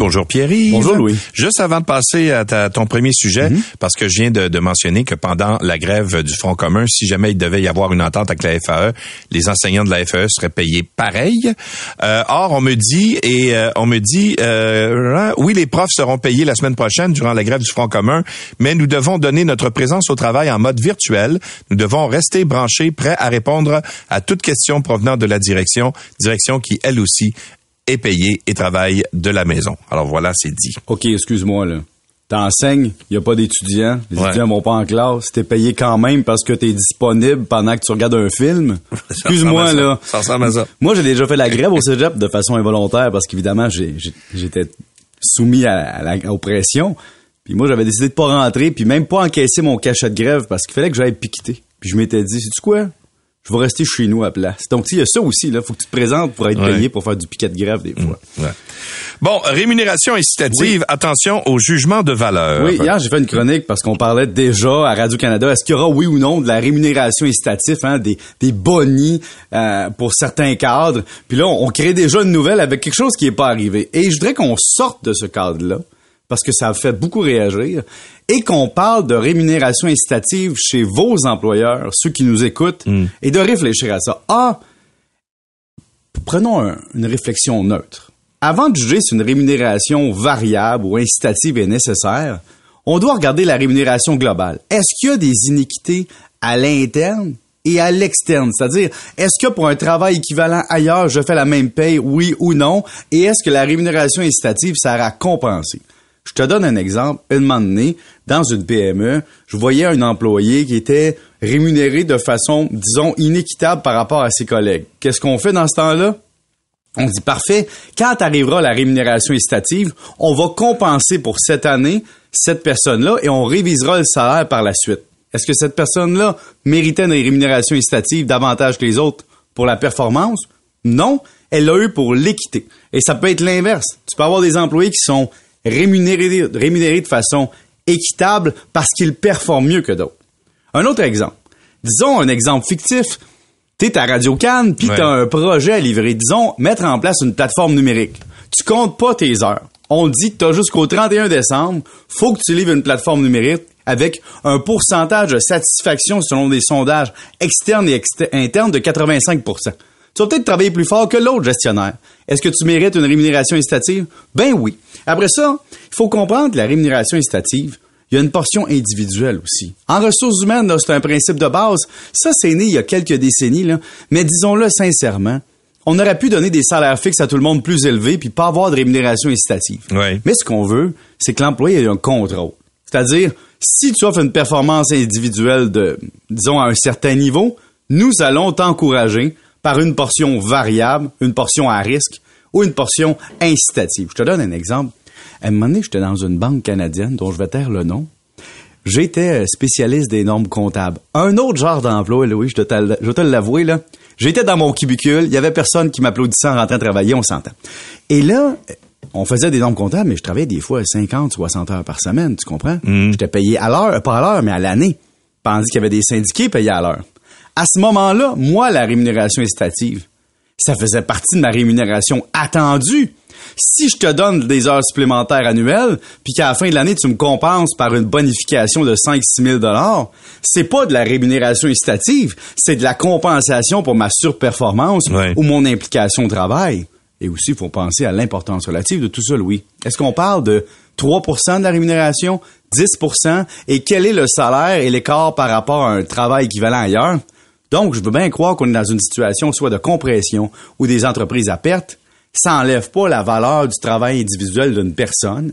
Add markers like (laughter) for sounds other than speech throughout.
Bonjour Pierre-Yves. Bonjour Louis. Juste avant de passer à ta- ton premier sujet, parce que je viens de, de mentionner que pendant la grève du Front commun, si jamais il devait y avoir une entente avec la FAE, les enseignants de la FAE seraient payés pareil. Euh, or, on me dit, et euh, on me dit, euh, oui, les profs seront payés la semaine prochaine durant la grève du Front commun, mais nous devons donner notre présence au travail en mode virtuel. Nous devons rester branchés, prêts à répondre à toute question provenant de la direction, direction qui, elle aussi, est payée et travaille de la maison. Alors voilà, c'est dit. OK, excuse-moi, là. T'enseignes, il a pas d'étudiants, les Ouais. étudiants vont pas en classe, t'es payé quand même parce que t'es disponible pendant que tu regardes un film? (laughs) Excuse-moi, là. Ça ressemble à ça. Moi, j'ai déjà fait la grève au cégep de façon involontaire parce qu'évidemment, j'étais soumis à, à la, aux pressions. Puis moi, j'avais décidé de pas rentrer, puis même pas encaisser mon cachet de grève parce qu'il fallait que j'aille piqueter. Puis je m'étais dit, sais-tu quoi? Je vais rester chez nous à place. Donc, il y a ça aussi, là. Faut que tu te présentes pour être Ouais. payé pour faire du piquet de grève des fois. Ouais. Bon, rémunération incitative, attention au jugement de valeur. Oui, hier, j'ai fait une chronique parce qu'on parlait déjà à Radio-Canada. Est-ce qu'il y aura, oui ou non, de la rémunération incitative, hein, des, des bonnies euh, pour certains cadres? Puis là, on, on crée déjà une nouvelle avec quelque chose qui n'est pas arrivé. Et je voudrais qu'on sorte de ce cadre-là parce que ça a fait beaucoup réagir et qu'on parle de rémunération incitative chez vos employeurs, ceux qui nous écoutent, et de réfléchir à ça. Ah, prenons un- une réflexion neutre. Avant de juger si une rémunération variable ou incitative est nécessaire, on doit regarder la rémunération globale. Est-ce qu'il y a des inéquités à l'interne et à l'externe? C'est-à-dire, est-ce que pour un travail équivalent ailleurs, je fais la même paye, oui ou non? Et est-ce que la rémunération incitative sert à compenser? Je te donne un exemple. Un moment donné, dans une PME, je voyais un employé qui était rémunéré de façon, disons, inéquitable par rapport à ses collègues. Qu'est-ce qu'on fait dans ce temps-là? On dit parfait, quand arrivera la rémunération incitative, on va compenser pour cette année cette personne-là et on révisera le salaire par la suite. Est-ce que cette personne-là méritait une rémunération incitative davantage que les autres pour la performance? Non, elle l'a eu pour l'équité. Et ça peut être l'inverse. Tu peux avoir des employés qui sont rémunérés, rémunérés de façon équitable parce qu'ils performent mieux que d'autres. Un autre exemple. Disons un exemple fictif. T'es à Radio Cannes, puis Ouais. t'as un projet à livrer. Disons, mettre en place une plateforme numérique. Tu comptes pas tes heures. On dit que t'as jusqu'au 31 décembre, faut que tu livres une plateforme numérique avec un pourcentage de satisfaction selon des sondages externes et exter- internes de 85 tu vas peut-être travailler plus fort que l'autre gestionnaire. Est-ce que tu mérites une rémunération incitative? Ben oui. Après ça, il faut comprendre que la rémunération incitative, il y a une portion individuelle aussi. En ressources humaines, c'est un principe de base. Ça, c'est né il y a quelques décennies, là. mais disons-le sincèrement, on aurait pu donner des salaires fixes à tout le monde plus élevés puis pas avoir de rémunération incitative. Mais ce qu'on veut, c'est que l'employé ait un contrôle. C'est-à-dire, si tu offres une performance individuelle de, disons, à un certain niveau, nous allons t'encourager par une portion variable, une portion à risque ou une portion incitative. Je te donne un exemple. À un moment donné, j'étais dans une banque canadienne dont je vais taire le nom. J'étais euh, spécialiste des normes comptables. Un autre genre d'emploi, Louis, je je te l'avouer, là. J'étais dans mon cubicule, il y avait personne qui m'applaudissait en rentrant travailler, on s'entend. Et là, euh, on faisait des normes comptables, mais je travaillais des fois 50, 60 heures par semaine, tu comprends? J'étais payé à l'heure, pas à l'heure, mais à l'année. Tandis qu'il y avait des syndiqués payés à l'heure. À ce moment-là, moi, la rémunération incitative, ça faisait partie de ma rémunération attendue. Si je te donne des heures supplémentaires annuelles, puis qu'à la fin de l'année, tu me compenses par une bonification de 5-6 000 c'est pas de la rémunération incitative, c'est de la compensation pour ma surperformance Ouais. ou mon implication au travail. Et aussi, il faut penser à l'importance relative de tout ça, Louis. Est-ce qu'on parle de 3% de la rémunération, 10% et quel est le salaire et l'écart par rapport à un travail équivalent ailleurs? Donc, je veux bien croire qu'on est dans une situation soit de compression ou des entreprises à perte. Ça enlève pas la valeur du travail individuel d'une personne.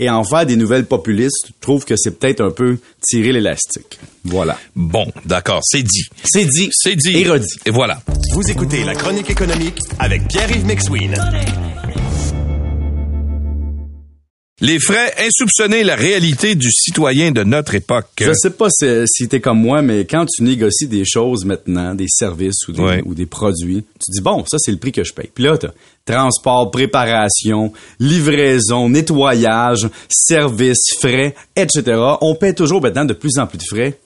Et en faire des nouvelles populistes, je trouve que c'est peut-être un peu tirer l'élastique. Voilà. Bon, d'accord, c'est dit. C'est dit. C'est dit. Et redit. Et voilà. Vous écoutez la chronique économique avec Pierre-Yves McSween. Les frais insoupçonnés, la réalité du citoyen de notre époque. Je sais pas si, t'es comme moi, mais quand tu négocies des choses maintenant, des services ou des, Ouais. ou des produits, tu dis bon, ça c'est le prix que je paye. Puis là, t'as transport, préparation, livraison, nettoyage, services, frais, etc. On paie toujours maintenant de plus en plus de frais.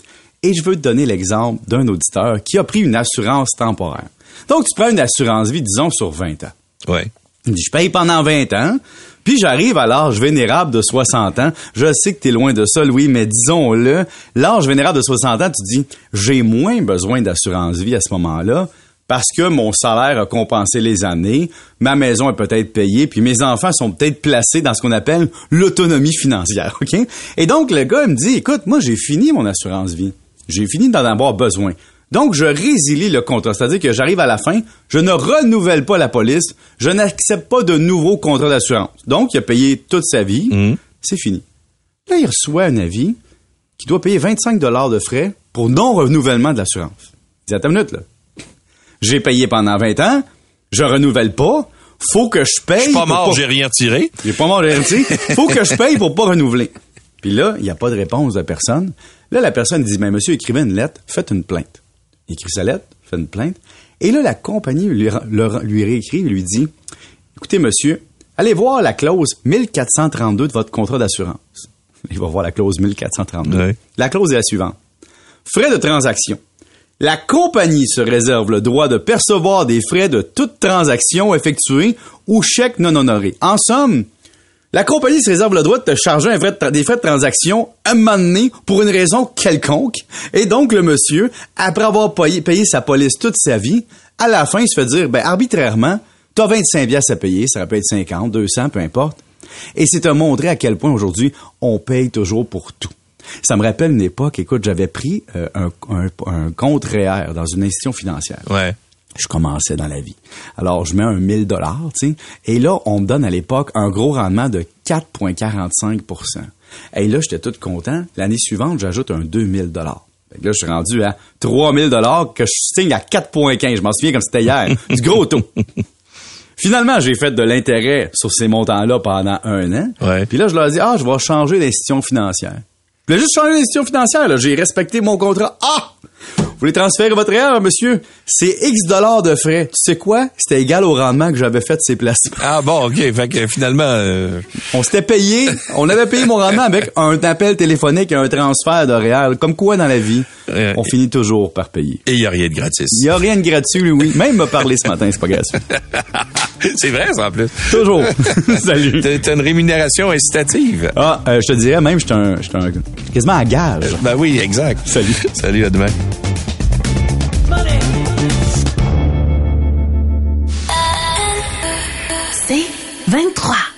Et je veux te donner l'exemple d'un auditeur qui a pris une assurance temporaire. Donc, tu prends une assurance vie, disons, sur 20 ans. Ouais. Il dit, je paye pendant 20 ans, puis j'arrive à l'âge vénérable de 60 ans. Je sais que tu es loin de ça, Louis, mais disons-le, l'âge vénérable de 60 ans, tu dis, j'ai moins besoin d'assurance vie à ce moment-là parce que mon salaire a compensé les années, ma maison est peut-être payée, puis mes enfants sont peut-être placés dans ce qu'on appelle l'autonomie financière? (laughs) Et donc, le gars il me dit, écoute, moi, j'ai fini mon assurance vie. J'ai fini d'en avoir besoin. Donc, je résilie le contrat. C'est-à-dire que j'arrive à la fin, je ne renouvelle pas la police, je n'accepte pas de nouveau contrat d'assurance. Donc, il a payé toute sa vie, c'est fini. Là, il reçoit un avis qui doit payer 25 de frais pour non-renouvellement de l'assurance. Il dit, attends une minute, là. J'ai payé pendant 20 ans, je renouvelle pas, faut que je paye. Je suis pas mort, j'ai rien tiré. j'ai pas mort, j'ai rien Faut que je paye pour pas renouveler. Puis là, il n'y a pas de réponse de personne. Là, la personne dit, mais monsieur, écrivez une lettre, faites une plainte. Il écrit sa lettre, fait une plainte. Et là, la compagnie lui, réécrit, lui dit, écoutez, monsieur, allez voir la clause 1432 de votre contrat d'assurance. Il va voir la clause 1432. Ouais. La clause est la suivante. Frais de transaction. La compagnie se réserve le droit de percevoir des frais de toute transaction effectuée ou chèque non honoré. En somme, la compagnie se réserve le droit de te charger des frais de transaction un moment donné pour une raison quelconque. Et donc, le monsieur, après avoir payé, sa police toute sa vie, à la fin, il se fait dire, ben, arbitrairement, t'as 25 piastres à payer, ça peut être 50, 200, peu importe. Et c'est à montrer à quel point aujourd'hui, on paye toujours pour tout. Ça me rappelle une époque, écoute, j'avais pris euh, un, compte REER dans une institution financière Ouais. Je commençais dans la vie. Alors, je mets un 1000 dollars, tu sais, et là, on me donne à l'époque un gros rendement de 4,45% Et là, j'étais tout content. L'année suivante, j'ajoute un 2000 dollars. Là, je suis rendu à 3000 dollars que je signe à 4,15. Je m'en souviens comme c'était hier. du gros taux. (laughs) Finalement, j'ai fait de l'intérêt sur ces montants-là pendant un an. Ouais. Puis là, je leur ai dit, ah, je vais changer d'institution financière. Puis là, juste changer d'institution financière, là. J'ai respecté mon contrat. Ah! Vous voulez transférer votre erreur, monsieur? C'est X dollars de frais. Tu sais quoi? C'était égal au rendement que j'avais fait de ces placements. Ah bon, OK. Fait que finalement... euh, On s'était payé, on avait payé mon rendement avec un appel téléphonique et un transfert de réel. Comme quoi, dans la vie, Ouais. on finit toujours par payer. Et il n'y a rien de gratis. Il y a rien de gratuit, oui. Même me parler ce matin, c'est pas gratuit. (laughs) C'est vrai, ça, en plus. Toujours. (laughs) Salut. T'as une rémunération incitative. Ah, euh, je te dirais même, j'étais un, j'étais un, quasiment à gage. Ben oui, exact. Salut. Salut, à demain. 23.